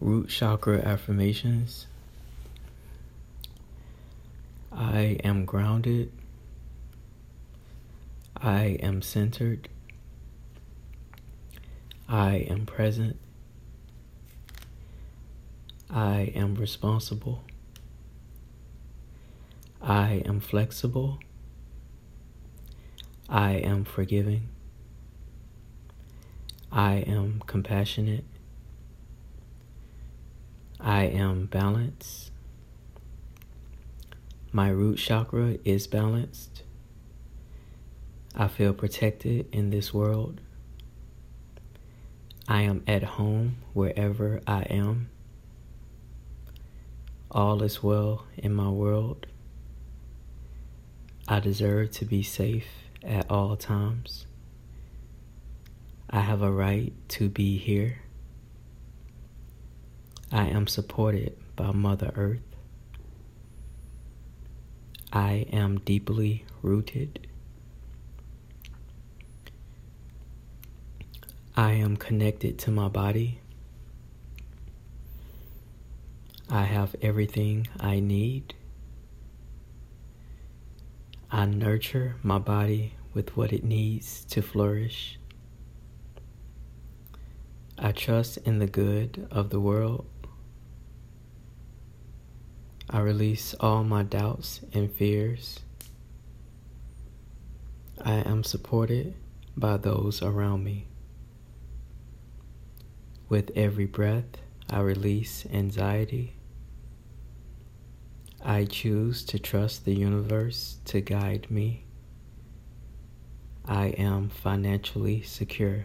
Root chakra affirmations. I am grounded. I am centered. I am present. I am responsible. I am flexible. I am forgiving. I am compassionate. I am balanced. My root chakra is balanced. I feel protected in this world. I am at home wherever I am. All is well in my world. I deserve to be safe at all times. I have a right to be here. I am supported by Mother Earth. I am deeply rooted. I am connected to my body. I have everything I need. I nurture my body with what it needs to flourish. I trust in the good of the world. I release all my doubts and fears. I am supported by those around me. With every breath, I release anxiety. I choose to trust the universe to guide me. I am financially secure.